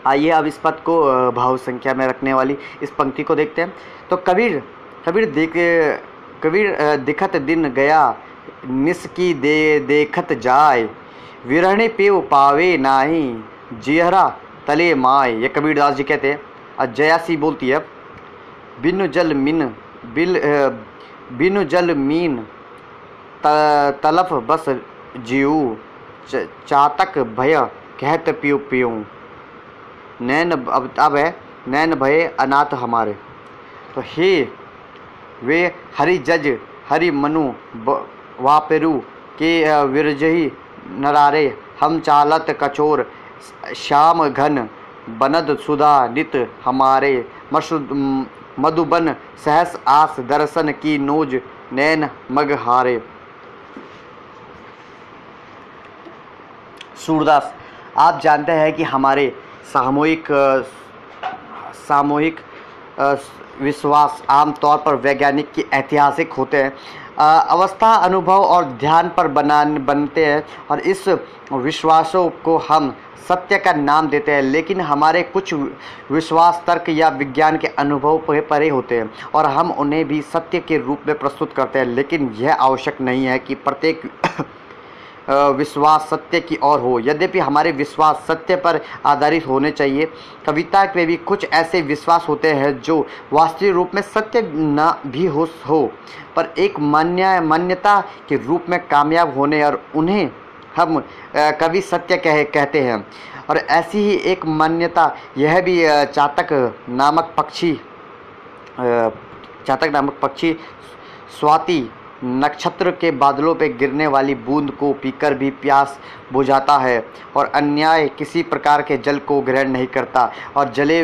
आइए अब इस पद को भाव संख्या में रखने वाली इस पंक्ति को देखते हैं। तो कबीर कबीर देख, कबीर दिखत दिन गया निस की दे, देखत जाय विरहणे पेव पावे नाही, जिहरा तले माय ये कबीर दास जी कहते हैं। जयासी बोलती है, बिन जल मिन बिल बिनु जल मीन तलफ बस जीव चातक भय कहत पियो पियो। नैन अब अब है, नैन भये अनाथ हमारे। तो हे, वे हरि जज, हरि मनु वापेरु, के विरजही नरारे, हम चालत कचोर श्याम घन, बनद सुधा नित हमारे मशु मधुबन सहस आस दर्शन की नोज़ नैन मग हारे। सूरदास, आप जानते हैं कि हमारे सामूहिक सामूहिक विश्वास आमतौर पर वैज्ञानिक की ऐतिहासिक होते हैं। अवस्था, अनुभव और ध्यान पर बना, बनते हैं और इस विश्वासों को हम सत्य का नाम देते हैं, लेकिन हमारे कुछ विश्वास, तर्क या विज्ञान के अनुभव पर होते हैं और हम उन्हें भी सत्य के रूप में प्रस्तुत करते हैं, लेकिन यह आवश्यक नहीं है कि प्रत्येक विश्वास सत्य की ओर हो। यद्यपि हमारे विश्वास सत्य पर आधारित होने चाहिए, कविता में भी कुछ ऐसे विश्वास होते हैं जो वास्तविक रूप में सत्य न भी हो हो, पर एक मान्य मान्यता के रूप में कामयाब होने और उन्हें हम कवि सत्य कह, कहते हैं। और ऐसी ही एक मान्यता, यह भी चातक नामक पक्षी चातक नामक पक्षी, स्वाति नक्षत्र के बादलों पर गिरने वाली बूंद को पीकर भी प्यास बुझाता है और अन्याय किसी प्रकार के जल को ग्रहण नहीं करता और जले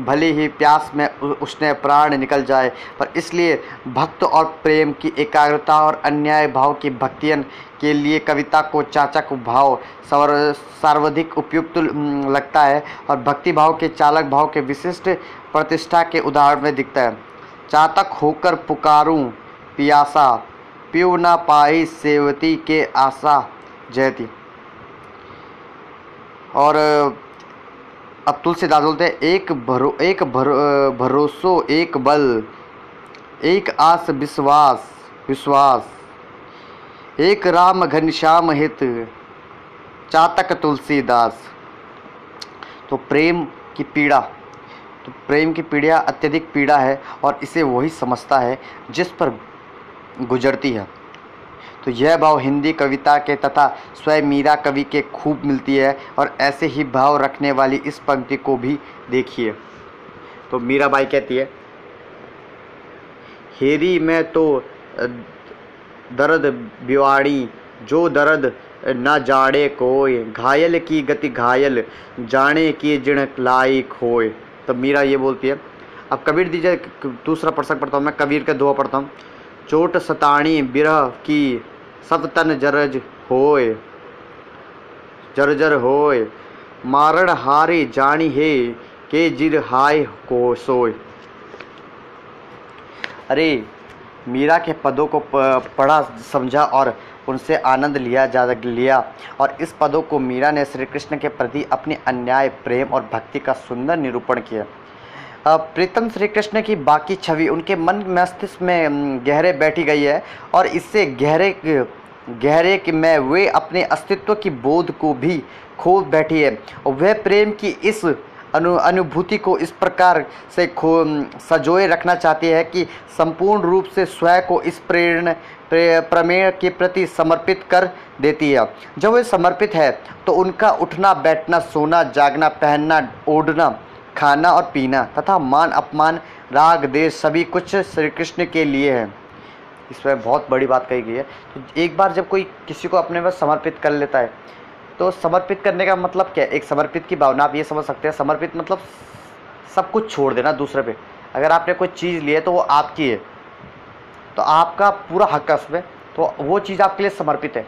भले ही प्यास में उसने प्राण निकल जाए, पर इसलिए भक्त और प्रेम की एकाग्रता और अन्याय भाव की भक्तियन के लिए कविता को चाचक भाव सर्वाधिक उपयुक्त लगता है और भक्ति भाव के चालक भाव के विशिष्ट प्रतिष्ठा के उदाहरण में दिखता है। चातक होकर पुकारूं, पियासा पीव ना पाई सेवती के आशा, जयती। और, अब तुलसीदास बोलते हैं, एक भरो एक भरो भरोसो एक बल, एक आस विश्वास विश्वास। एक राम घनश्याम हित, चातक तुलसीदास। तो प्रेम की पीड़ा तो प्रेम की पीड़ा अत्यधिक पीड़ा है और इसे वही समझता है जिस पर गुजरती है। तो यह भाव हिंदी कविता के तथा स्वयं मीरा कवि के खूब मिलती है और ऐसे ही भाव रखने वाली इस पंक्ति को भी देखिए। तो मीरा बाई कहती है, हेरी में तो दर्द बिवाड़ी, जो दर्द न जाड़े कोय घायल की गति घायल, जाने की जिण लाई खोय तो मीरा ये बोलती है, अब कबीर दीजिए दूसरा प्रसंग पढ़ता हूँ मैं, कबीर का दुआ पढ़ता हूँ। चोट सताणी बिरह की सब तन जरज होय जर्जर होय मारण हारे जानी है, के जिर हाय को सोय अरे मीरा के पदों को पढ़ा, समझा और उनसे आनंद लिया जा लिया। और इस पदों को मीरा ने श्री कृष्ण के प्रति अपने अन्याय, प्रेम और भक्ति का सुंदर निरूपण किया। प्रीतम श्री कृष्ण की बाकी छवि उनके मन, मस्तिष्क में गहरे बैठी गई है और इससे गहरे गहरे कि में, वे अपने अस्तित्व की बोध को भी खो बैठी है। वह प्रेम की इस अनु, अनुभूति को इस प्रकार से खो सजोए रखना चाहती है कि संपूर्ण रूप से स्वयं को इस प्रेरण प्रमेय के प्रति समर्पित कर देती है। जब वे समर्पित है तो उनका उठना, बैठना, सोना, जागना, पहनना, ओढ़ना, खाना और पीना तथा मान, अपमान, राग, देश सभी कुछ श्री कृष्ण के लिए है। इसमें बहुत बड़ी बात कही गई है। तो एक बार जब कोई किसी को अपने में समर्पित कर लेता है तो समर्पित करने का मतलब क्या है? एक समर्पित की भावना, आप ये समझ सकते हैं। समर्पित मतलब सब कुछ छोड़ देना दूसरे पे। अगर आपने कोई चीज़ ली है तो वो आपकी है। तो आपका पूरा हक है उसमें। तो वो चीज़ आपके लिए समर्पित है।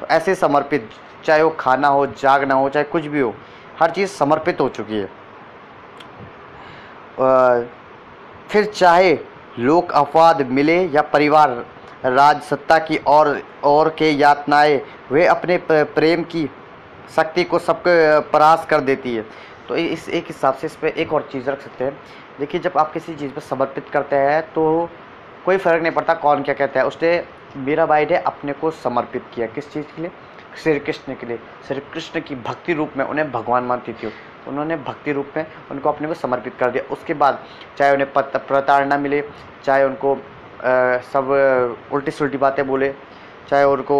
तो ऐसे समर्पित, चाहे वो खाना हो, जागना हो, चाहे कुछ भी हो, हर चीज़ समर्पित हो चुकी है। फिर चाहे लोक अपवाद मिले या परिवार राज सत्ता की और और के यातनाएँ, वे अपने प्रेम की शक्ति को सबके परास कर देती है। तो इस एक हिसाब से इस पर एक और चीज़ रख सकते हैं। देखिए जब आप किसी चीज़ पर समर्पित करते हैं तो कोई फ़र्क नहीं पड़ता कौन क्या कहता है। उसने मीराबाई ने अपने को समर्पित किया किस चीज़ के लिए? श्री कृष्ण के लिए। श्री कृष्ण की भक्ति रूप में उन्हें भगवान मानती थी। उन्होंने भक्ति रूप में उनको अपने को समर्पित कर दिया। उसके बाद चाहे उन्हें प्रताड़ना मिले चाहे उनको आ, सब उल्टी सुलटी बातें बोले चाहे उनको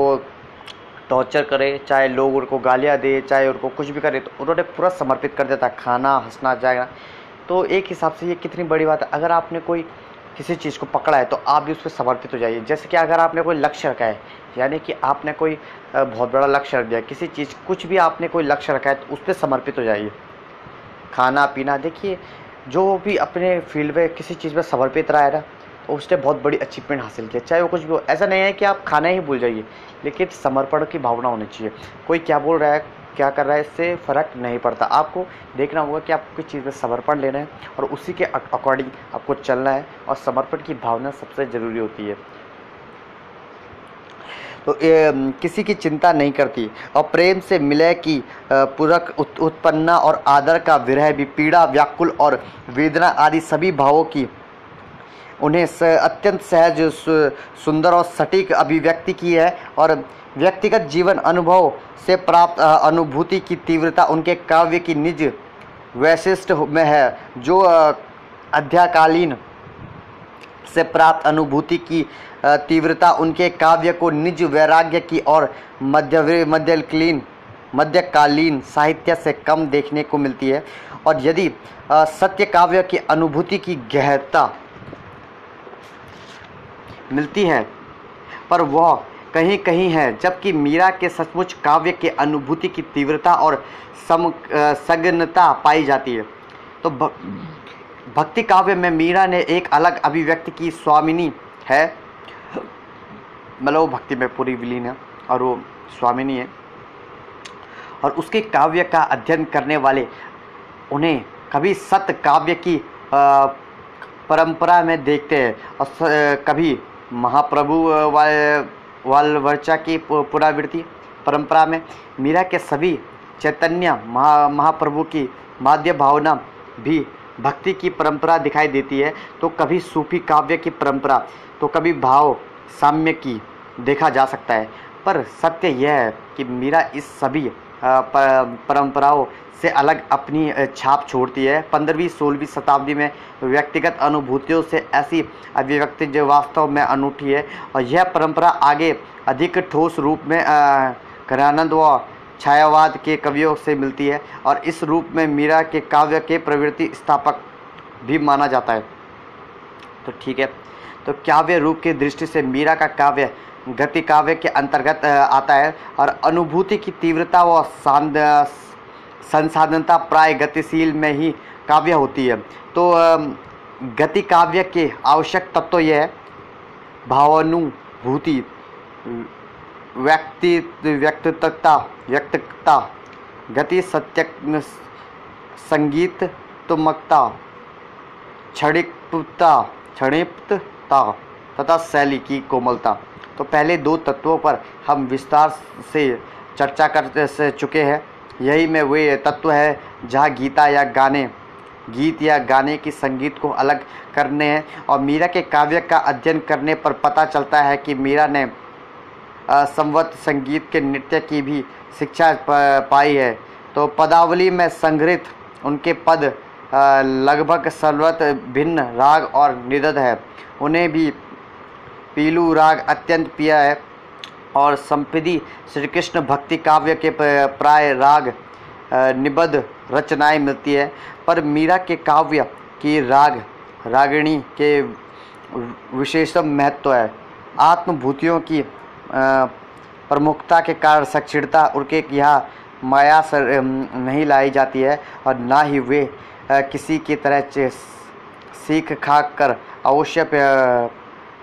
टॉर्चर करे, चाहे लोग उनको गालियाँ दे, चाहे उनको कुछ भी करे तो उन्होंने पूरा समर्पित कर था खाना, हंसना जाएगा तो एक हिसाब से ये कितनी बड़ी बात है, अगर आपने कोई किसी चीज़ को पकड़ा है तो आप भी उस पर समर्पित हो जाइए। जैसे कि अगर आपने कोई लक्ष्य रखा है, यानी कि आपने कोई बहुत बड़ा लक्ष्य रख दिया, किसी चीज़, कुछ भी आपने कोई लक्ष्य रखा है तो उस पर समर्पित हो जाइए। खाना, पीना, देखिए, जो भी अपने फ़ील्ड में किसी चीज़ में समर्पित रहा है ना तो उसने बहुत बड़ी अचीवमेंट हासिल किया चाहे वो कुछ भी हो ऐसा नहीं है कि आप खाना ही भूल जाइए लेकिन समर्पण की भावना होनी चाहिए। कोई क्या बोल रहा है क्या कर रहा है इससे फ़र्क नहीं पड़ता। आपको देखना होगा कि आपको किस चीज़ में समर्पण लेना है और उसी के अकॉर्डिंग आपको चलना है और समर्पण की भावना सबसे ज़रूरी होती है। तो ए, किसी की चिंता नहीं करती और प्रेम से मिले की पूरक उत्पन्ना और आदर का विरह भी पीड़ा व्याकुल और वेदना आदि सभी भावों की उन्हें अत्यंत सहज सुंदर और सटीक अभिव्यक्ति की है और व्यक्तिगत जीवन अनुभव से प्राप्त अनुभूति की तीव्रता उनके काव्य की निज वैशिष्ट में है, जो अध्याकालीन से प्राप्त अनुभूति की तीव्रता उनके काव्य को निज वैराग्य की और मध्य मध्यकालीन मध्यकालीन साहित्य से कम देखने को मिलती है। और यदि सत्य काव्य की अनुभूति की गहरता मिलती है। पर वह कहीं कहीं है, जबकि मीरा के सचमुच काव्य के अनुभूति की तीव्रता और सम सघनता पाई जाती है। तो भक्ति काव्य में मीरा ने एक अलग अभिव्यक्ति की स्वामिनी है। मतलब वो भक्ति में पूरी विलीन है और वो स्वामिनी है। और उसके काव्य का अध्ययन करने वाले उन्हें कभी सत्य काव्य की परंपरा में देखते हैं और कभी महाप्रभु वाल वर्चा की पुनरावृत्ति परंपरा में मीरा के सभी चैतन्य महा, महाप्रभु की माध्य भावना भी भक्ति की परंपरा दिखाई देती है। तो कभी सूफी काव्य की परंपरा तो कभी भाव साम्य की देखा जा सकता है। पर सत्य यह है कि मीरा इस सभी परंपराओं से अलग अपनी छाप छोड़ती है। पंद्रहवीं, सोलहवीं शताब्दी में व्यक्तिगत अनुभूतियों से ऐसी अभिव्यक्ति जो वास्तव में अनूठी है और यह परंपरा आगे अधिक ठोस रूप में घरानंद व छायावाद के कवियों से मिलती है और इस रूप में मीरा के काव्य के प्रवृत्ति स्थापक भी माना जाता है। तो ठीक है। तो काव्य रूप की दृष्टि से मीरा का काव्य गति काव्य के अंतर्गत आता है और अनुभूति की तीव्रता व संसाधनता प्राय गतिशील में ही काव्य होती है। तो गति काव्य के आवश्यक तत्व यह है, भावानुभूति, व्यक्ति, व्यक्तित्वता, व्यक्तिकता, गति सत्य संगीत, तुमकता, क्षणिकता, क्षणिप्तता, तथा शैली की कोमलता। तो पहले दो तत्वों पर हम विस्तार से चर्चा कर से चुके हैं। यही में वे तत्व है, जहाँ गीता या गाने, गीत या गाने की संगीत को अलग करने हैं और मीरा के काव्य का अध्ययन करने पर पता चलता है कि मीरा ने संवत संगीत के नृत्य की भी शिक्षा पाई है। तो पदावली में संग्रहित उनके पद लगभग सर्वत भिन्न राग और निदत है। उन्हें भी पीलू राग अत्यंत प्रिय है और संपदी श्री कृष्ण भक्ति काव्य के प्राय राग निबद्ध रचनाएँ मिलती है। पर मीरा के काव्य की राग, रागिणी के विशेषम महत्व है। आत्मभूतियों की प्रमुखता के कारण सक्षिणता उनके यहाँ माया सर नहीं लाई जाती है और ना ही वे किसी की तरह सीख खाक कर अवश्य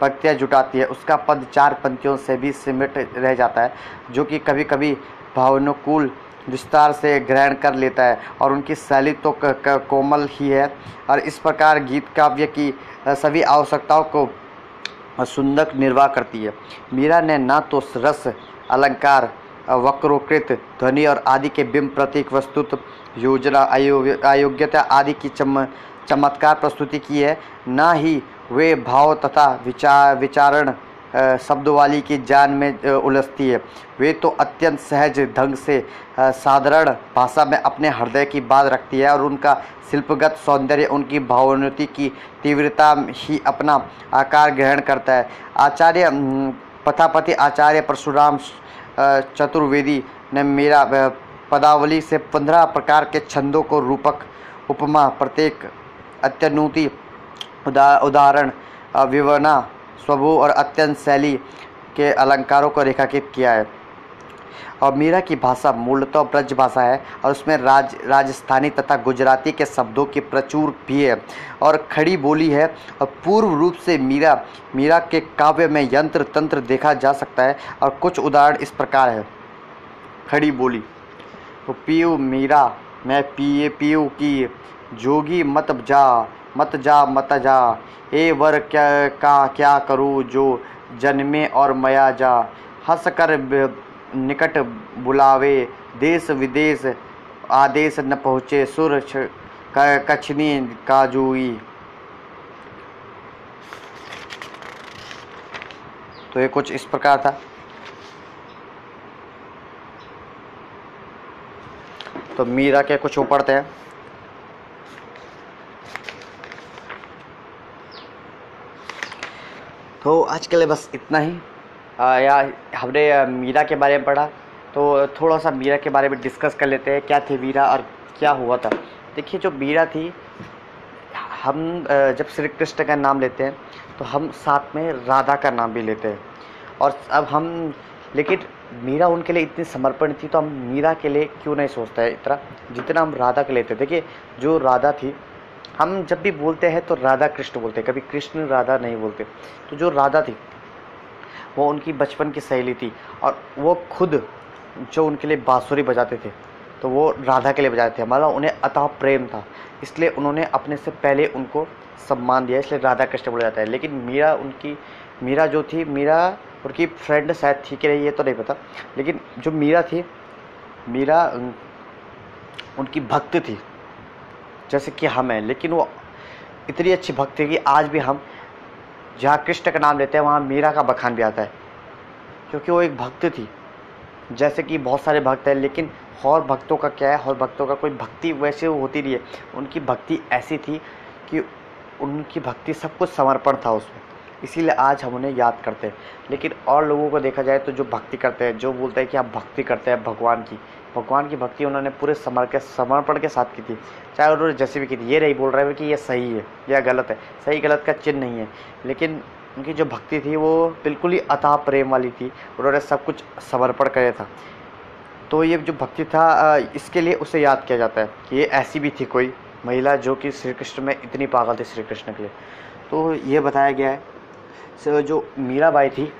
पंक्तियाँ जुटाती है, उसका पद चार पंक्तियों से भी सिमट रह जाता है, जो कि कभी कभी भावनुकूल विस्तार से ग्रहण कर लेता है और उनकी शैली तो कोमल ही है। और इस प्रकार गीत काव्य की सभी आवश्यकताओं को सुंदर निर्वाह करती है। मीरा ने ना तो रस, अलंकार वक्रोकृत, ध्वनि और आदि के बिंब प्रतीक, वस्तुत, योजना अयोग्यता आदि की चम, चमत्कार प्रस्तुति की है, न ही वे भाव तथा विचार विचारण शब्द वाली की जान में उलझती है। वे तो अत्यंत सहज ढंग से साधारण भाषा में अपने हृदय की बात रखती है और उनका शिल्पगत सौंदर्य, उनकी भावोन्नति की तीव्रता ही अपना आकार ग्रहण करता है। आचार्य पथापति आचार्य परशुराम चतुर्वेदी ने मेरा पदावली से पंद्रह प्रकार के छंदों को रूपक, उपमा, प्रत्येक अत्यनुति उदा, उदाहरण विवरणा, स्वभू और अत्यंत शैली के अलंकारों को रेखाकित किया है। और मीरा की भाषा मूलतः ब्रज भाषा है और उसमें राज, राजस्थानी तथा गुजराती के शब्दों की प्रचुर भी है और खड़ी बोली है और पूर्व रूप से मीरा मीरा के काव्य में यंत्र तंत्र देखा जा सकता है और कुछ उदाहरण इस प्रकार है। खड़ी बोली तो पीयू मीरा, मैं पिए पीयू की जोगी मत जा मत जा मत जा। ए वर, क्या, का, क्या करूँ जो जन्मे और मया जा? हंस कर निकट बुलावे। देश विदेश आदेश न पहुँचे। सुर कछनी काजुई। तो ये कुछ इस प्रकार था। तो मीरा के कुछ ऊपर थे। तो आज के लिए बस इतना ही। या, हमने मीरा के बारे में पढ़ा। तो थोड़ा सा मीरा के बारे में डिस्कस कर लेते हैं, क्या थी मीरा और क्या हुआ था। देखिए, जो मीरा थी, हम जब श्री कृष्ण का नाम लेते हैं तो हम साथ में राधा का नाम भी लेते हैं। और अब हम, लेकिन मीरा उनके लिए इतनी समर्पण थी तो हम मीरा के लिए क्यों नहीं सोचते हैं इतना? जितना हम राधा के लेते देखिए, जो राधा थी हम जब भी बोलते हैं तो राधा कृष्ण बोलते हैं, कभी कृष्ण राधा नहीं बोलते। तो जो राधा थी, वो उनकी बचपन की सहेली थी और वो खुद जो उनके लिए बाँसुरी बजाते थे तो वो राधा के लिए बजाते थे। मतलब उन्हें अतः प्रेम था, इसलिए उन्होंने अपने से पहले उनको सम्मान दिया, इसलिए राधा कृष्ण बोला जाता है। लेकिन मीरा उनकी, मीरा जो थी, मीरा उनकी फ्रेंड शायद थी कि नहीं, ये तो नहीं पता। लेकिन जो मीरा थी, मीरा उनकी भक्त थी। जैसे कि हम हैं, लेकिन वो इतनी अच्छी भक्ति थी कि आज भी हम जहाँ कृष्ण का नाम लेते हैं, वहाँ मीरा का बखान भी आता है। क्योंकि वो एक भक्त थी। जैसे कि बहुत सारे भक्त हैं, लेकिन और भक्तों का क्या है, और भक्तों का कोई भक्ति वैसे होती नहीं है। उनकी भक्ति ऐसी थी कि उनकी भक्ति सब कुछ समर्पण था उसमें। इसीलिए आज हम उन्हें याद करते हैं। लेकिन और लोगों को देखा जाए तो जो भक्ति करते हैं, जो बोलते हैं कि आप भक्ति करते हैं भगवान की भगवान की भक्ति उन्होंने पूरे समर के समर्पण के साथ की थी। चाहे उन्होंने जैसे भी की थी। ये नहीं बोल रहे हैं कि ये सही है, या गलत है। सही गलत का चिन्ह नहीं है। लेकिन उनकी जो भक्ति थी वो बिल्कुल ही अतः प्रेम वाली थी। उन्होंने सब कुछ समर्पण किया था। तो ये जो भक्ति था इसके लिए उसे याद किया जाता है कि ये ऐसी भी थी कोई महिला जो कि श्री कृष्ण में इतनी पागल थी श्री कृष्ण के लिए। तो ये बताया गया है जो मीरा बाई थी,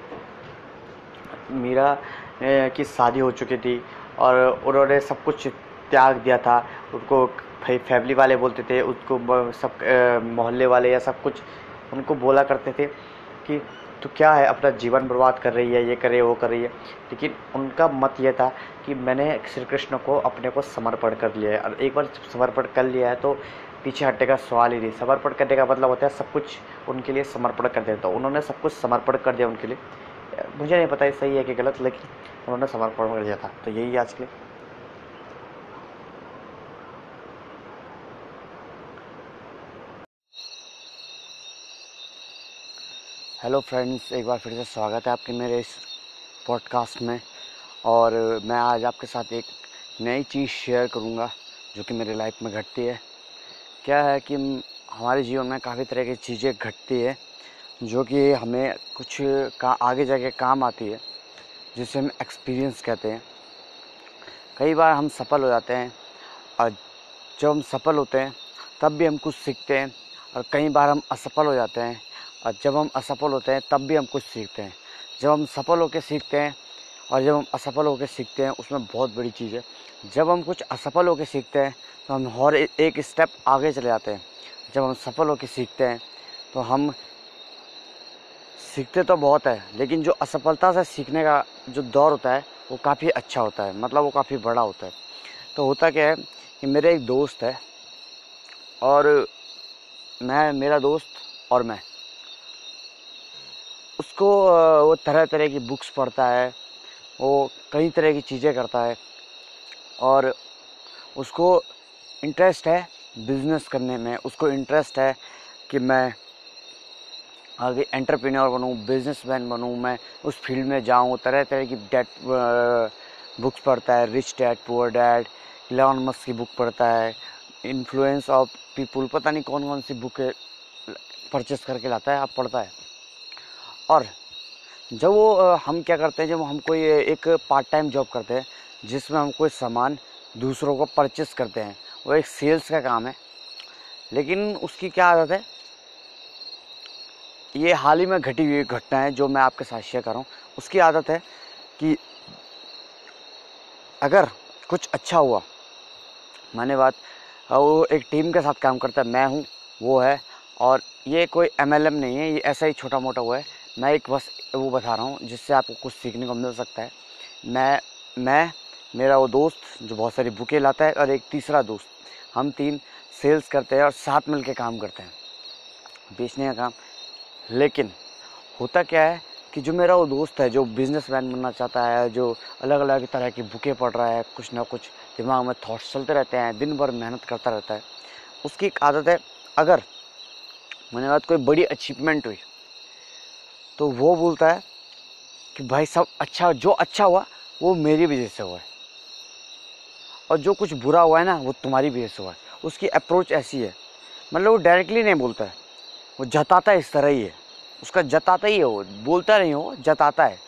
मीरा की शादी हो चुकी थी। और उन्होंने सब कुछ त्याग दिया था। उनको भाई फैमिली वाले बोलते थे उसको सब मोहल्ले वाले या सब कुछ उनको बोला करते थे कि तो क्या है, अपना जीवन बर्बाद कर रही है, ये कर वो कर रही है। लेकिन उनका मत ये था कि मैंने श्री कृष्ण को अपने को समर्पण कर लिया है। और एक बार समर्पण कर लिया है तो पीछे हटने का सवाल ही नहीं। समर्पण करने का मतलब होता है सब कुछ उनके लिए समर्पण कर देता तो उन्होंने सब कुछ समर्पण कर दिया उनके लिए। मुझे नहीं पता सही है कि गलत, लेकिन उन्होंने समर्पण कर दिया था। तो यही आज के लिए। हेलो फ्रेंड्स एक बार फिर से स्वागत है आपके मेरे इस पॉडकास्ट में। और मैं आज आपके साथ एक नई चीज़ शेयर करूँगा, जो कि मेरी लाइफ में घटती है। क्या है कि हमारे जीवन में काफ़ी तरह की चीज़ें घटती है। जो कि हमें कुछ का आगे जाके काम आती है, जिसे हम एक्सपीरियंस कहते हैं। कई बार हम सफल हो जाते हैं और जब हम सफल होते हैं, तब भी हम कुछ सीखते हैं और कई बार हम असफल हो जाते हैं। और जब हम असफल होते हैं, तब भी हम कुछ सीखते हैं। जब हम सफल होकर सीखते हैं और जब हम असफल होकर सीखते हैं, उसमें बहुत बड़ी चीज़ है। जब हम कुछ असफल होकर सीखते हैं तो हम और एक स्टेप आगे चले जाते हैं। जब हम सफल होकर सीखते हैं तो हम सीखते तो बहुत है, लेकिन जो असफलता से सीखने का जो दौर होता है, वो काफ़ी अच्छा होता है मतलब वो काफ़ी बड़ा होता है। तो होता क्या है कि मेरे एक दोस्त है, और मैं, मेरा दोस्त और मैं। उसको वो तरह तरह की बुक्स पढ़ता है, वो कई तरह की चीज़ें करता है, और उसको इंटरेस्ट है बिज़नेस करने में, उसको इंटरेस्ट है कि मैं आगे एंटरप्रेन्योर बनूँ बिजनेसमैन बनूँ, मैं उस फ़ील्ड में जाऊँ, तरह तरह की डेट बुक्स पढ़ता है rich dad poor dad Elon Musk की बुक पढ़ता है इन्फ्लुएंस ऑफ़ पीपुल पता नहीं कौन कौन सी बुक परचेस करके लाता है, आप पढ़ता है। और जब वो हम क्या करते हैं, जब हम कोई एक पार्ट टाइम जॉब करते हैं, जिसमें हम कोई सामान दूसरों को परचेस करते हैं, वो एक सेल्स का काम है, लेकिन उसकी क्या आदत है? ये हाल ही में घटी हुई घटना है जो मैं आपके साथ शेयर कर रहा हूँ। उसकी आदत है कि अगर कुछ अच्छा हुआ, माने बात वो एक टीम के साथ काम करता है, मैं हूँ, वो है, और ये कोई एमएलएम नहीं है, ये ऐसा ही छोटा मोटा हुआ है। मैं एक बस वो बता रहा हूँ, जिससे आपको कुछ सीखने को मिल सकता है। मैं मैं, मेरा वो दोस्त, जो बहुत सारी बुकें लाता है, और एक तीसरा दोस्त। हम तीन सेल्स करते हैं और साथ मिल के काम करते हैं। बेचने का काम। लेकिन होता क्या है कि जो मेरा वो दोस्त है, जो बिजनेसमैन बनना चाहता है, जो अलग अलग तरह की बुकें पढ़ रहा है, कुछ ना कुछ दिमाग में थॉट्स चलते रहते हैं, दिन भर मेहनत करता रहता है, उसकी एक आदत है, अगर मैंने बात कोई बड़ी अचीवमेंट हुई तो वो बोलता है कि भाई सब अच्छा जो अच्छा हुआ, वो मेरी वजह से हुआ है। और जो कुछ बुरा हुआ है ना, वो तुम्हारी वजह से हुआ है। उसकी अप्रोच ऐसी है मतलब वो डायरेक्टली नहीं बोलता है। वो जताता इस तरह ही है। उसका जताता ही है वो, बोलता नहीं हो जताता है।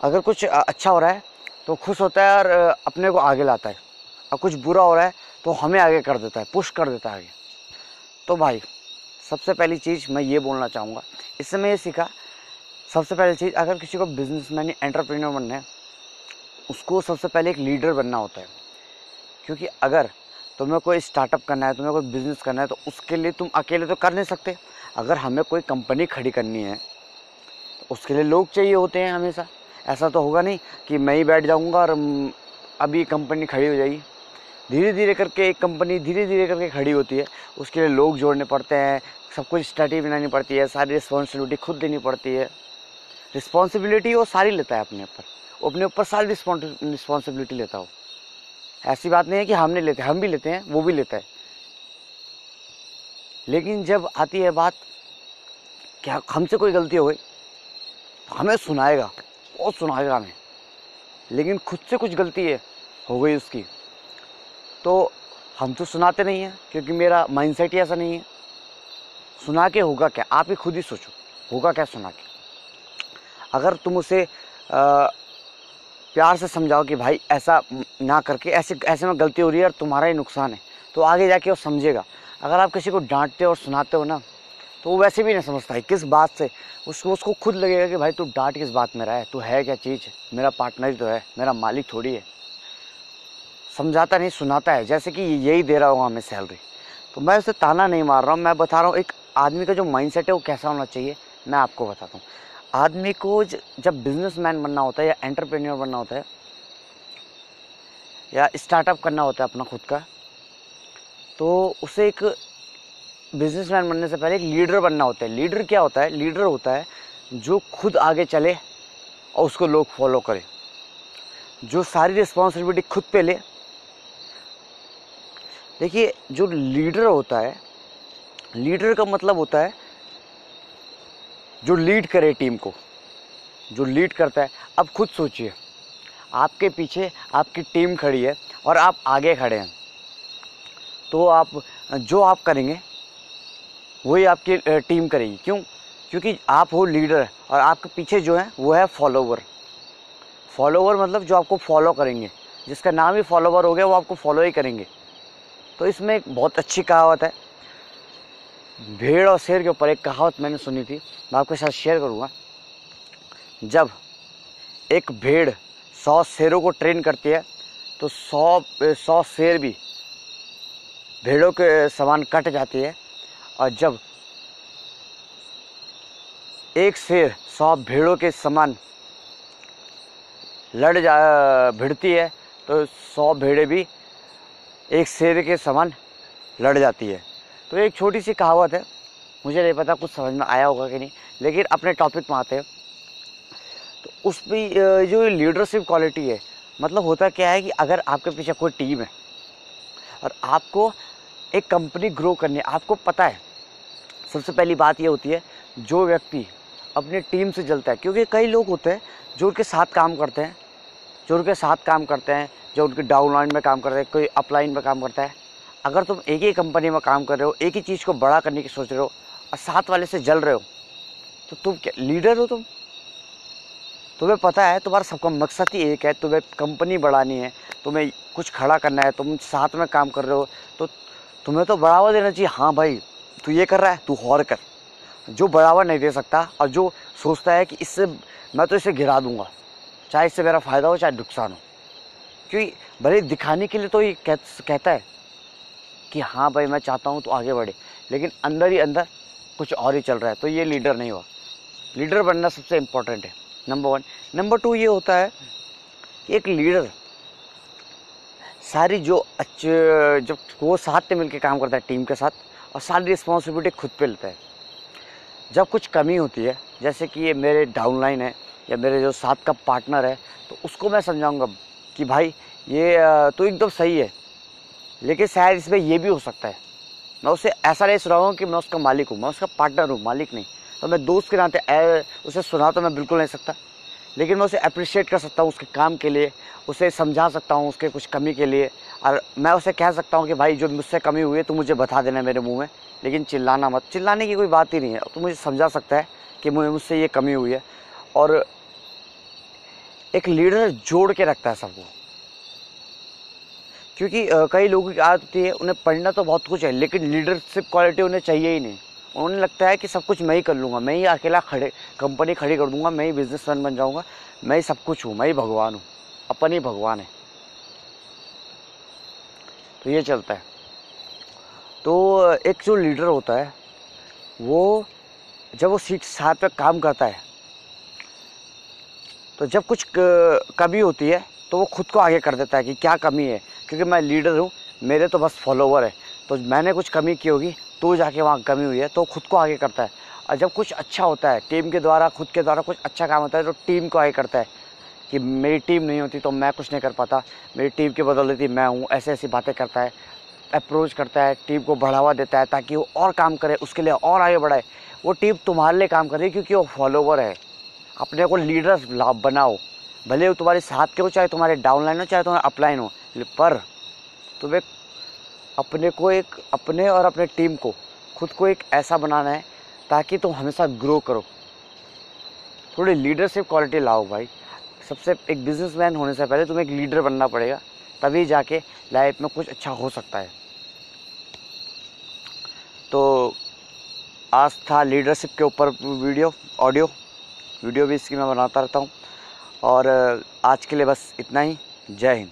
अगर कुछ अच्छा हो रहा है तो खुश होता है और अपने को आगे लाता है। और कुछ बुरा हो रहा है तो हमें आगे कर देता है, पुश कर देता है आगे। तो भाई, सबसे पहली चीज़ मैं ये बोलना चाहूँगा, इससे मैं ये सीखा, सबसे पहली चीज़, अगर किसी को बिजनेसमैन या एंटरप्रेन्योर बनना है, उसको सबसे पहले एक लीडर बनना होता है। क्योंकि अगर तुम्हें कोई स्टार्टअप करना है, तुम्हें कोई बिज़नेस करना है तो उसके लिए तुम अकेले तो कर नहीं सकते। अगर हमें कोई कंपनी खड़ी करनी है तो उसके लिए लोग चाहिए होते हैं हमेशा। ऐसा तो होगा नहीं कि मैं ही बैठ जाऊँगा और अभी कंपनी खड़ी हो जाएगी। धीरे धीरे करके एक कंपनी धीरे धीरे करके खड़ी होती है। उसके लिए लोग जोड़ने पड़ते हैं, सब कुछ स्टडी बनानी पड़ती है, सारी रिस्पॉन्सिबिलिटी खुद देनी पड़ती है। रिस्पॉन्सिबिलिटी वो सारी लेता है अपने ऊपर। वो अपने ऊपर सारी रिस्पॉन्सिबिलिटी लेता हो। ऐसी बात नहीं है कि हम नहीं लेते, हम भी लेते हैं, वो भी लेता है। लेकिन जब आती है बात, क्या हमसे कोई गलती हो गई? तो हमें सुनाएगा, बहुत सुनाएगा हमें। लेकिन खुद से कुछ गलती है, हो गई उसकी। तो हम तो सुनाते नहीं हैं, क्योंकि मेरा माइंडसेट ही ऐसा नहीं है। सुना के होगा क्या? आप ही खुद ही सोचो, होगा क्या सुना के? अगर तुम उसे प्यार से समझाओ कि भाई ऐसा ना करके, ऐसे ऐसे में गलती हो रही है और तुम्हारा ही नुकसान है। तो आगे जाके वो समझेगा। अगर आप किसी को डांटते हो और सुनाते हो ना तो वो वैसे भी नहीं समझता है किस बात से। उसको उसको खुद लगेगा कि भाई तू डांट किस बात में रहा है? तू है क्या चीज़? मेरा पार्टनर ही तो है, मेरा मालिक थोड़ी है। समझाता नहीं, सुनाता है। जैसे कि यही दे रहा हूँ हमें सैलरी तो मैं उसे ताना नहीं मार रहा हूँ। मैं बता रहा हूँ, एक आदमी का जो माइंडसेट है वो कैसा होना चाहिए, मैं आपको बताता हूँ। आदमी को जब बिजनेसमैन बनना होता है या एंटरप्रेन्योर बनना होता है, या स्टार्टअप करना होता है अपना खुद का तो उसे एक बिजनेसमैन बनने से पहले एक लीडर बनना होता है। लीडर क्या होता है? लीडर होता है जो खुद आगे चले और उसको लोग फॉलो करें। जो सारी रिस्पॉन्सिबिलिटी खुद पे ले। देखिए, जो लीडर होता है लीडर का मतलब होता है जो लीड करे टीम को, जो लीड करता है। अब खुद सोचिए, आपके पीछे आपकी टीम खड़ी है और आप आगे खड़े हैं। तो आप, जो आप करेंगे, वही आपकी टीम करेगी। क्यों? क्योंकि आप हो लीडर और आपके पीछे जो है, वो है फॉलोवर फॉलोवर मतलब जो आपको फॉलो करेंगे। जिसका नाम ही फॉलोवर हो गया, वो आपको फॉलो ही करेंगे। तो इसमें एक बहुत अच्छी कहावत है भेड़ और शेर के ऊपर एक कहावत मैंने सुनी थी, मैं आपके साथ शेयर करूँगा। जब एक भेड़ सौ शेरों को ट्रेन करती है तो सौ सौ शेर भी भेड़ों के समान कट जाती है, और जब एक शेर सौ भेड़ों के समान लड़ जा, भिड़ती है तो सौ भेड़े भी एक शेर के समान लड़ जाती है। तो एक छोटी सी कहावत है। मुझे नहीं पता कुछ समझ में आया होगा कि नहीं, लेकिन अपने टॉपिक में आते हैं। तो उस पर जो लीडरशिप क्वालिटी है मतलब होता क्या है कि अगर आपके पीछे कोई टीम है और आपको एक कंपनी ग्रो करनी है, आपको पता है, सबसे पहली बात ये होती है, जो व्यक्ति अपनी टीम से जलता है, क्योंकि कई लोग होते हैं जो उनके साथ काम करते हैं, जो उनके साथ काम करते हैं, जो उनके डाउन लाइन में काम करते हैं, कोई अपलाइन में काम करता है। अगर तुम एक ही कंपनी में काम कर रहे हो एक ही चीज़ को बड़ा करने की सोच रहे हो और साथ वाले से जल रहे हो तो तुम क्या लीडर हो तुम? तुम्हें पता है तुम्हारा सबका मकसद ही एक है तुम्हें कंपनी बढ़ानी है तुम्हें कुछ खड़ा करना है तुम साथ में काम कर रहे हो तो तुम्हें तो बढ़ावा देना चाहिए। हाँ भाई तू ये कर रहा है तू और कर। जो बढ़ावा नहीं दे सकता और जो सोचता है कि इससे मैं तो इसे गिरा दूँगा चाहे इससे मेरा फ़ायदा हो चाहे नुकसान हो। क्योंकि भले दिखाने के लिए तो ये कह, कहता है कि हाँ भाई, मैं चाहता हूँ तो आगे बढ़े। लेकिन अंदर ही अंदर कुछ और ही चल रहा है तो ये लीडर नहीं हुआ। लीडर बनना सबसे इम्पोर्टेंट है नंबर वन नंबर टू ये होता है कि एक लीडर सारी जो अच्छे, जब वो साथ में मिलकर काम करता है, टीम के साथ, और सारी रिस्पॉन्सिबिलिटी खुद पे लेता है। जब कुछ कमी होती है, जैसे कि ये मेरे डाउनलाइन है, या मेरे जो साथ का पार्टनर है तो उसको मैं समझाऊँगा कि भाई, ये तो एकदम सही है। लेकिन शायद इसमें यह भी हो सकता है। मैं उसे ऐसा नहीं सुना हूँ कि मैं उसका मालिक हूँ, मैं उसका पार्टनर हूँ, मालिक नहीं। तो मैं दोस्त के नाते उसे सुना तो मैं बिल्कुल नहीं सकता। लेकिन मैं उसे अप्रिशिएट कर सकता हूँ उसके काम के लिए, उसे समझा सकता हूँ उसके कुछ कमी के लिए। और मैं उसे कह सकता हूँ कि भाई, जो मुझसे कमी हुई है तो मुझे बता देना मेरे मुँह में। लेकिन चिल्लाना मत। चिल्लाने की कोई बात ही नहीं है। तो मुझे समझा सकता है कि मुझे, मुझसे ये कमी हुई है। और एक लीडर जोड़ के रखता है सबको क्योंकि कई लोगों की आदत होती है, उन्हें पढ़ना तो बहुत कुछ है, लेकिन लीडरशिप क्वालिटी उन्हें चाहिए ही नहीं। उन्हें लगता है कि सब कुछ मैं ही कर लूँगा, मैं ही अकेला खड़े कंपनी खड़ी कर दूँगा, मैं ही बिजनेसमैन बन जाऊँगा, मैं ही सब कुछ हूँ, मैं ही भगवान हूँ, अपन ही भगवान है। तो ये चलता है। तो एक जो लीडर होता है, वो जब वो सीट साथ पे काम करता है तो जब कुछ कमी होती है तो वो खुद को आगे कर देता है कि क्या कमी है क्योंकि मैं लीडर हूँ, मेरे तो बस फॉलोवर है। तो मैंने कुछ कमी की होगी तो जाके वहाँ कमी हुई है तो खुद को आगे करता है। और जब कुछ अच्छा होता है, टीम के द्वारा, खुद के द्वारा कुछ अच्छा काम होता है तो टीम को आगे करता है कि मेरी टीम नहीं होती तो मैं कुछ नहीं कर पाता। मेरी टीम की बदौलती मैं हूँ ऐसे ऐसी बातें करता है अप्रोच करता है, टीम को बढ़ावा देता है ताकि वो और काम करे, उसके लिए और आगे बढ़ाए। वो टीम तुम्हारे लिए काम कर रही है क्योंकि वो फॉलोवर है। अपने को लीडर बनाओ। भले वो तुम्हारे साथ के हो, चाहे तुम्हारे डाउनलाइन हो, चाहे तुम्हारे अपलाइन हो। पर तुम्हें अपने को एक, अपने और अपने टीम को, खुद को एक ऐसा बनाना है ताकि तुम हमेशा ग्रो करो। थोड़ी लीडरशिप क्वालिटी लाओ भाई। सबसे, एक बिजनेसमैन होने से पहले तुम्हें एक लीडर बनना पड़ेगा, तभी जाके लाइफ में कुछ अच्छा हो सकता है। तो आज था लीडरशिप के ऊपर वीडियो, ऑडियो। वीडियो भी इसकी मैं बनाता रहता हूँ। और आज के लिए बस इतना ही। जय हिंद।